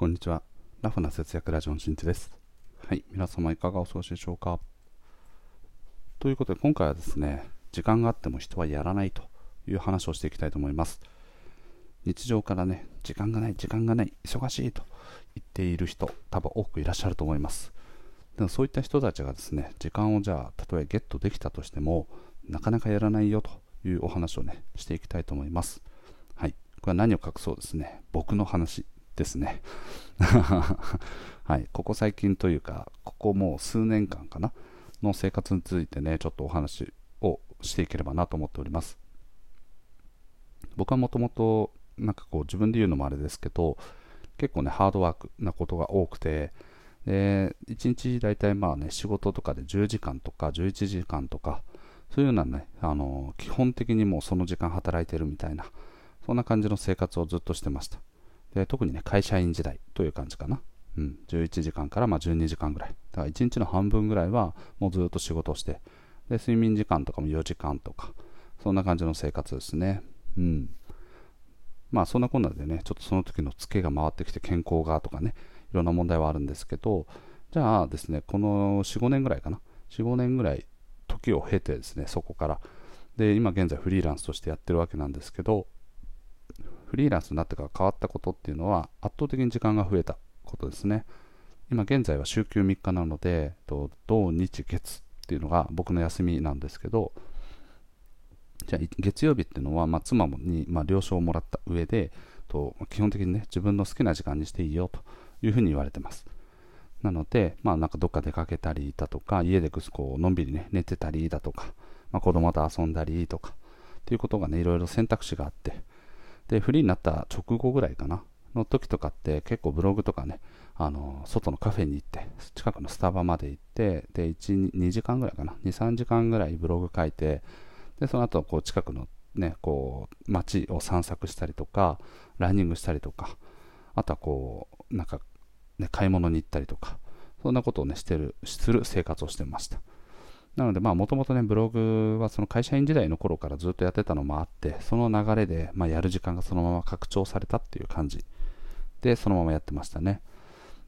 こんにちは。ラフな節約ラジオのしんちです。はい、皆様いかがお過ごしでしょうか。ということで、今回はですね、時間があっても人はやらないという話をしていきたいと思います。日常からね、時間がない、時間がない、忙しいと言っている人、多分多くいらっしゃると思います。でもそういった人たちがですね、時間をじゃあ、たとえゲットできたとしても、なかなかやらないよというお話をね、していきたいと思います。はい。これは何を隠そうですね、僕の話ですね。はい。ここ最近というか、ここもう数年間かな、の生活についてね、ちょっとお話をしていければなと思っております。僕はもともと、なんかこう自分で言うのもあれですけど、結構ね、ハードワークなことが多くて、で、1日大体まあね、仕事とかで10時間とか11時間とか、そういうようなね、あの基本的にもうその時間働いてるみたいな、そんな感じの生活をずっとしてました。で特にね、会社員時代という感じかな。うん、11時間からま12時間ぐらい。だから1日の半分ぐらいはもうずっと仕事をして、で睡眠時間とかも4時間とか、そんな感じの生活ですね。うん。まあそんなこんなでね、ちょっとその時のツケが回ってきて健康がとかね、いろんな問題はあるんですけど、じゃあですね、この4、5年ぐらいかな。4、5年ぐらい時を経てですね、そこから。で、今現在フリーランスとしてやってるわけなんですけど、フリーランスになってから変わったことっていうのは圧倒的に時間が増えたことですね。今現在は週休3日なので、土日月っていうのが僕の休みなんですけど、じゃあ月曜日っていうのは、まあ、妻に、まあ、了承をもらった上でと、基本的にね、自分の好きな時間にしていいよというふうに言われてます。なので、まあ、なんかどっか出かけたりだとか、家でこうのんびりね、寝てたりだとか、まあ、子供と遊んだりとか、っていうことがね、いろいろ選択肢があって、で、フリーになった直後ぐらいかな、の時とかって結構ブログとかね、あの、外のカフェに行って、近くのスタバまで行って、で、1、2時間ぐらいかな、2、3時間ぐらいブログ書いて、で、その後、こう、近くのね、こう、街を散策したりとか、ランニングしたりとか、あとはこう、なんか、ね、買い物に行ったりとか、そんなことをね、してる、する生活をしてました。なので、もともとね、ブログはその会社員時代の頃からずっとやってたのもあって、その流れで、まあ、やる時間がそのまま拡張されたっていう感じで、そのままやってましたね。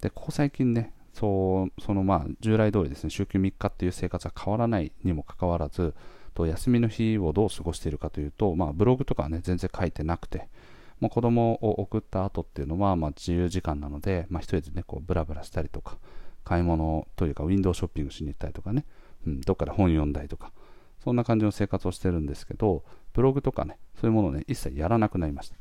で、ここ最近ね、そう、そのまあ、従来通りですね、週休3日っていう生活は変わらないにもかかわらず、と休みの日をどう過ごしているかというと、まあ、ブログとかはね、全然書いてなくて、もう子供を送った後っていうのは、まあ、自由時間なので、まあ、一人でね、こう、ブラブラしたりとか、買い物というか、ウィンドウショッピングしに行ったりとかね、うん、どっかで本読んだりとか、そんな感じの生活をしてるんですけど、ブログとかね、そういうものをね、一切やらなくなりました。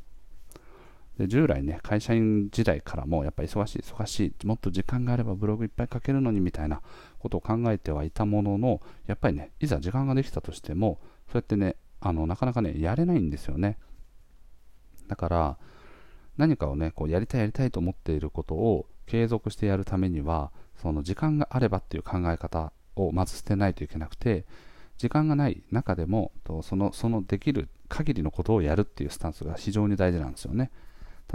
で従来ね、会社員時代からもやっぱり忙しい、忙しい、もっと時間があればブログいっぱい書けるのにみたいなことを考えてはいたものの、やっぱりね、いざ時間ができたとしても、そうやってね、あのなかなかね、やれないんですよね。だから、何かをね、こうやりたいやりたいと思っていることを継続してやるためには、その時間があればっていう考え方をまず捨てないといけなくて、時間がない中でも、そのそのできる限りのことをやるっていうスタンスが非常に大事なんですよね。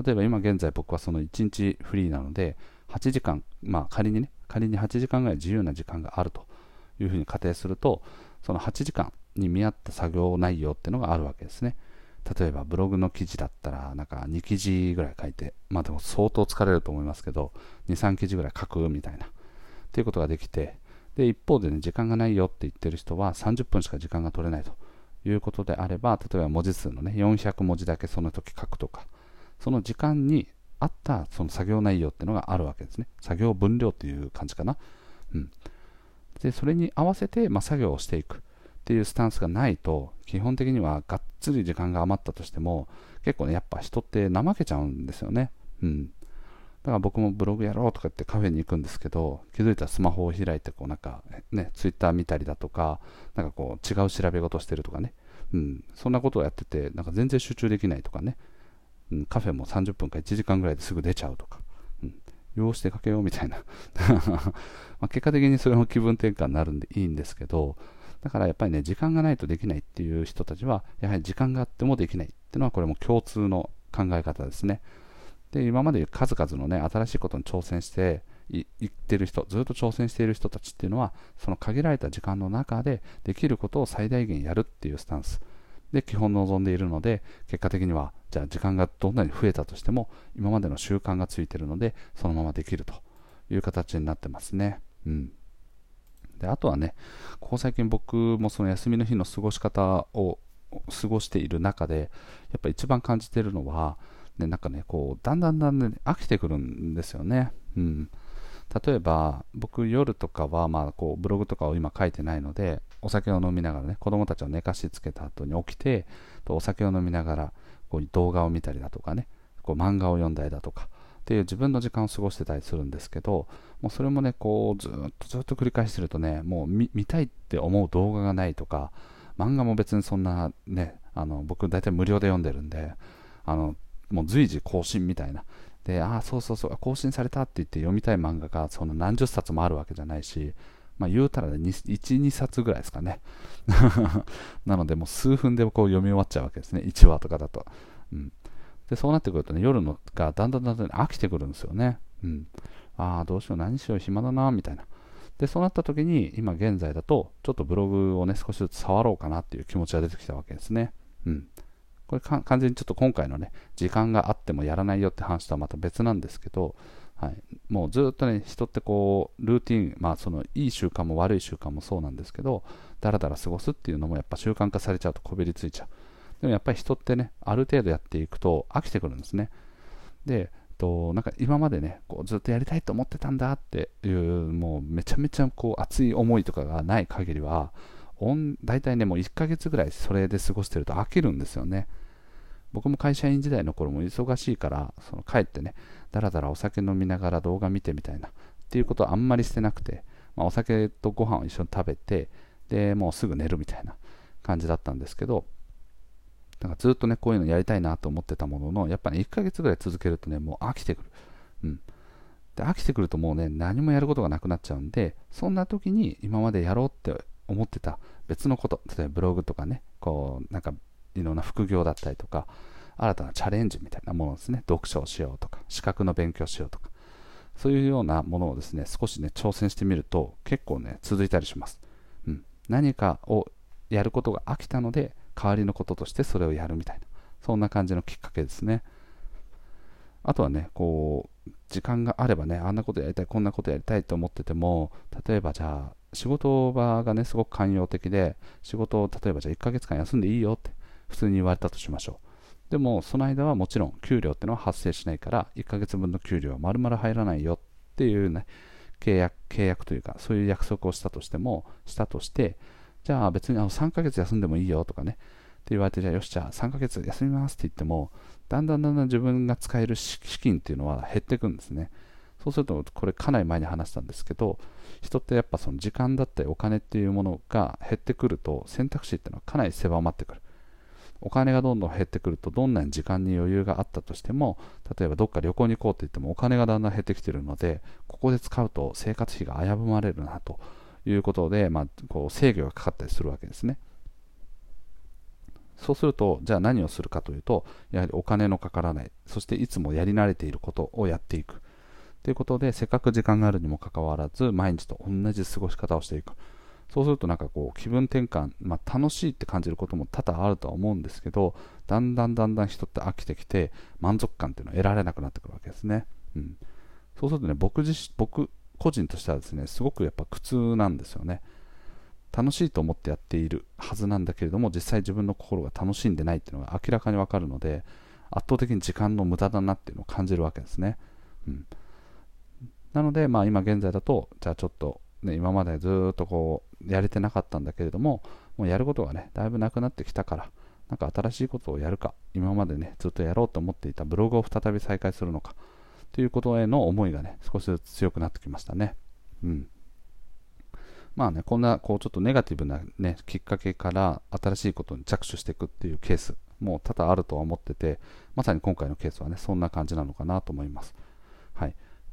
例えば今現在僕はその1日フリーなので、8時間、まあ仮にね、仮に8時間ぐらい自由な時間があるというふうに仮定すると、その8時間に見合った作業内容っていうのがあるわけですね。例えばブログの記事だったら、なんか2記事ぐらい書いて、まあでも相当疲れると思いますけど、2、3記事ぐらい書くみたいな、っていうことができて、で、一方でね、時間がないよって言ってる人は30分しか時間が取れないということであれば、例えば文字数のね、400文字だけその時書くとか、その時間に合ったその作業内容っていうのがあるわけですね。作業分量っていう感じかな。うん。で、それに合わせて、まあ、作業をしていくっていうスタンスがないと、基本的にはがっつり時間が余ったとしても、結構ね、やっぱ人って怠けちゃうんですよね。うん。だから僕もブログやろうとか言ってカフェに行くんですけど、気づいたらスマホを開いて、こうなんかね、ツイッター見たりだとか、なんかこう違う調べ事してるとかね、うん、そんなことをやってて、なんか全然集中できないとかね、うん、カフェも30分か1時間ぐらいですぐ出ちゃうとか、うん、よし出かけようみたいな。ま結果的にそれも気分転換になるんでいいんですけど、だからやっぱりね、時間がないとできないっていう人たちは、やはり時間があってもできないっていうのは、これも共通の考え方ですね。で、今まで数々のね、新しいことに挑戦していってる人、ずっと挑戦している人たちっていうのは、その限られた時間の中でできることを最大限やるっていうスタンス。で基本望んでいるので結果的にはじゃあ時間がどんなに増えたとしても今までの習慣がついてるのでそのままできるという形になってますね。うんであとはね、ここ最近僕もその休みの日の過ごし方を過ごしている中で、やっぱ一番感じているのは、ね、なんかね、こう、だんだんだんだん、飽きてくるんですよね。うん。例えば、僕夜とかは、まあ、こう、ブログとかを今書いてないので、お酒を飲みながらね、子供たちを寝かしつけた後に起きて、お酒を飲みながら、こう、動画を見たりだとかね、こう、漫画を読んだりだとか、っていう自分の時間を過ごしてたりするんですけど、もうそれもね、こうずっとずっと繰り返してるとね、もう見たいって思う動画がないとか、漫画も別にそんなね、あの僕大体無料で読んでるんで、あのもう随時更新みたいな。で、ああ、そうそうそう、更新されたって言って読みたい漫画がその何十冊もあるわけじゃないし、まあ、言うたらね、1、2冊ぐらいですかね。なので、もう数分でこう読み終わっちゃうわけですね、1話とかだと。うん、でそうなってくるとね、夜のがだんだんだんだん飽きてくるんですよね。うん。ああ、どうしよう、何しよう、暇だな、みたいな。で、そうなった時に、今現在だと、ちょっとブログをね、少しずつ触ろうかなっていう気持ちが出てきたわけですね。うん。これ完全にちょっと今回のね、時間があってもやらないよって話とはまた別なんですけど、はい、もうずっとね、人ってこう、ルーティン、まあそのいい習慣も悪い習慣もそうなんですけど、だらだら過ごすっていうのもやっぱ習慣化されちゃうとこびりついちゃう。でもやっぱり人ってね、ある程度やっていくと飽きてくるんですね。で、となんか今までね、こうずっとやりたいと思ってたんだっていう、もうめちゃめちゃこう熱い思いとかがない限りは、大体ね、もう1ヶ月ぐらいそれで過ごしてると飽きるんですよね。僕も会社員時代の頃も忙しいから、その帰ってね、だらだらお酒飲みながら動画見てみたいなっていうことはあんまりしてなくて、まあ、お酒とご飯を一緒に食べて、で、もうすぐ寝るみたいな感じだったんですけど、なんかずっとね、こういうのやりたいなと思ってたものの、やっぱ、ね、1ヶ月ぐらい続けるとね、もう飽きてくる。うん。で、飽きてくるともうね、何もやることがなくなっちゃうんで、そんな時に今までやろうって思ってた別のこと、例えばブログとかね、こう、なんかいろんな副業だったりとか、新たなチャレンジみたいなものですね、読書をしようとか、資格の勉強しようとか、そういうようなものをですね、少しね、挑戦してみると、結構ね、続いたりします。うん。何かをやることが飽きたので、代わりのこととしてそれをやるみたいな、そんな感じのきっかけですね。あとはね、こう、時間があればね、あんなことやりたい、こんなことやりたいと思ってても、例えばじゃあ、仕事場がね、すごく寛容的で、仕事を例えばじゃあ1ヶ月間休んでいいよって普通に言われたとしましょう。でも、その間はもちろん給料ってのは発生しないから、1ヶ月分の給料は丸々入らないよっていうね、契約、契約というか、そういう約束をしたとしても、したとして、じゃあ別にあの3ヶ月休んでもいいよとかね、って言われて、じゃあよし、じゃあ3ヶ月休みますって言っても、だんだんだんだん自分が使える資金っていうのは減っていくんですね。そうすると、これかなり前に話したんですけど、人ってやっぱその時間だったりお金っていうものが減ってくると、選択肢っていうのはかなり狭まってくる。お金がどんどん減ってくると、どんなに時間に余裕があったとしても、例えばどっか旅行に行こうって言ってもお金がだんだん減ってきてるので、ここで使うと生活費が危ぶまれるなということで、まあ、こう制御がかかったりするわけですね。そうすると、じゃあ何をするかというと、やはりお金のかからない、そしていつもやり慣れていることをやっていく。ということで、せっかく時間があるにもかかわらず、毎日と同じ過ごし方をしていく。そうするとなんかこう気分転換、まあ、楽しいって感じることも多々あるとは思うんですけど、だんだんだんだん人って飽きてきて、満足感っていうのを得られなくなってくるわけですね。うん、そうするとね、僕自僕個人としてはですね、すごくやっぱ苦痛なんですよね。楽しいと思ってやっているはずなんだけれども、実際自分の心が楽しんでないっていうのが明らかにわかるので、圧倒的に時間の無駄だなっていうのを感じるわけですね。うん、なので、まあ、今現在だと、じゃあちょっと、ね、今までずっとこうやれてなかったんだけれども、もうやることがね、だいぶなくなってきたから、なんか新しいことをやるか、今までね、ずっとやろうと思っていたブログを再び再開するのか、ということへの思いがね、少しずつ強くなってきましたね。うん。まあね、こんな、こう、ちょっとネガティブなね、きっかけから新しいことに着手していくっていうケース、もう多々あるとは思ってて、まさに今回のケースはね、そんな感じなのかなと思います。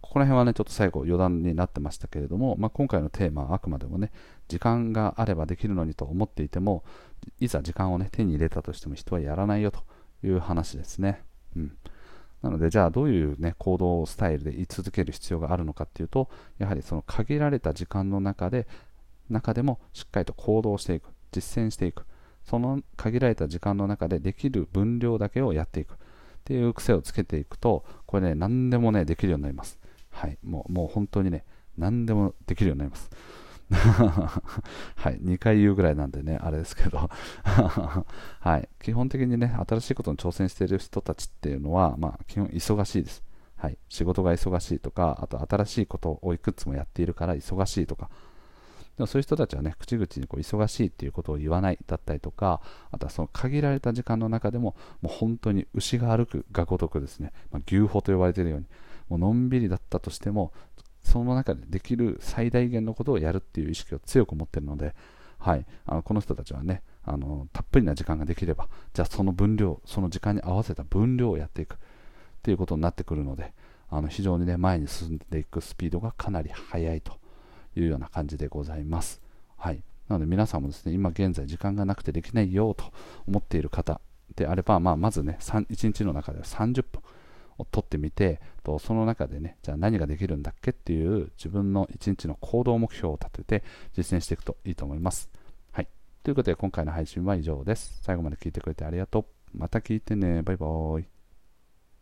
ここら辺はね、ちょっと最後余談になってましたけれども、まあ、今回のテーマはあくまでもね、時間があればできるのにと思っていても、いざ時間をね、手に入れたとしても人はやらないよという話ですね。うん。なので、じゃあどういう、ね、行動スタイルで居続ける必要があるのかっていうと、やはりその限られた時間の中で、中でもしっかりと行動していく、実践していく、その限られた時間の中でできる分量だけをやっていくっていう癖をつけていくと、これね、何でもね、できるようになります。はい。もう、もう本当にね、何でもできるようになります。はい、2回言うぐらいなんでね、あれですけど はい、基本的にね、新しいことに挑戦している人たちっていうのは、まあ、基本忙しいです。はい、仕事が忙しいとか、あと新しいことをいくつもやっているから忙しいとか、でもそういう人たちはね、口々にこう忙しいっていうことを言わないだったりとか、あとはその限られた時間の中でも、もう本当に牛が歩くがごとくですね、まあ、牛歩と呼ばれているように、もうのんびりだったとしても、その中でできる最大限のことをやるっていう意識を強く持ってるので、はい、あのこの人たちはねあの、たっぷりな時間ができれば、じゃあその分量、その時間に合わせた分量をやっていくっていうことになってくるので、あの非常にね、前に進んでいくスピードがかなり速いというような感じでございます。はい。なので皆さんもですね、今現在時間がなくてできないよと思っている方であれば、まあ、まずね、1日の中では30分を取ってみて、とその中でね、じゃあ何ができるんだっけっていう自分の一日の行動目標を立てて実践していくといいと思います。はい。ということで今回の配信は以上です。最後まで聞いてくれてありがとう。また聞いてね。バイバーイ。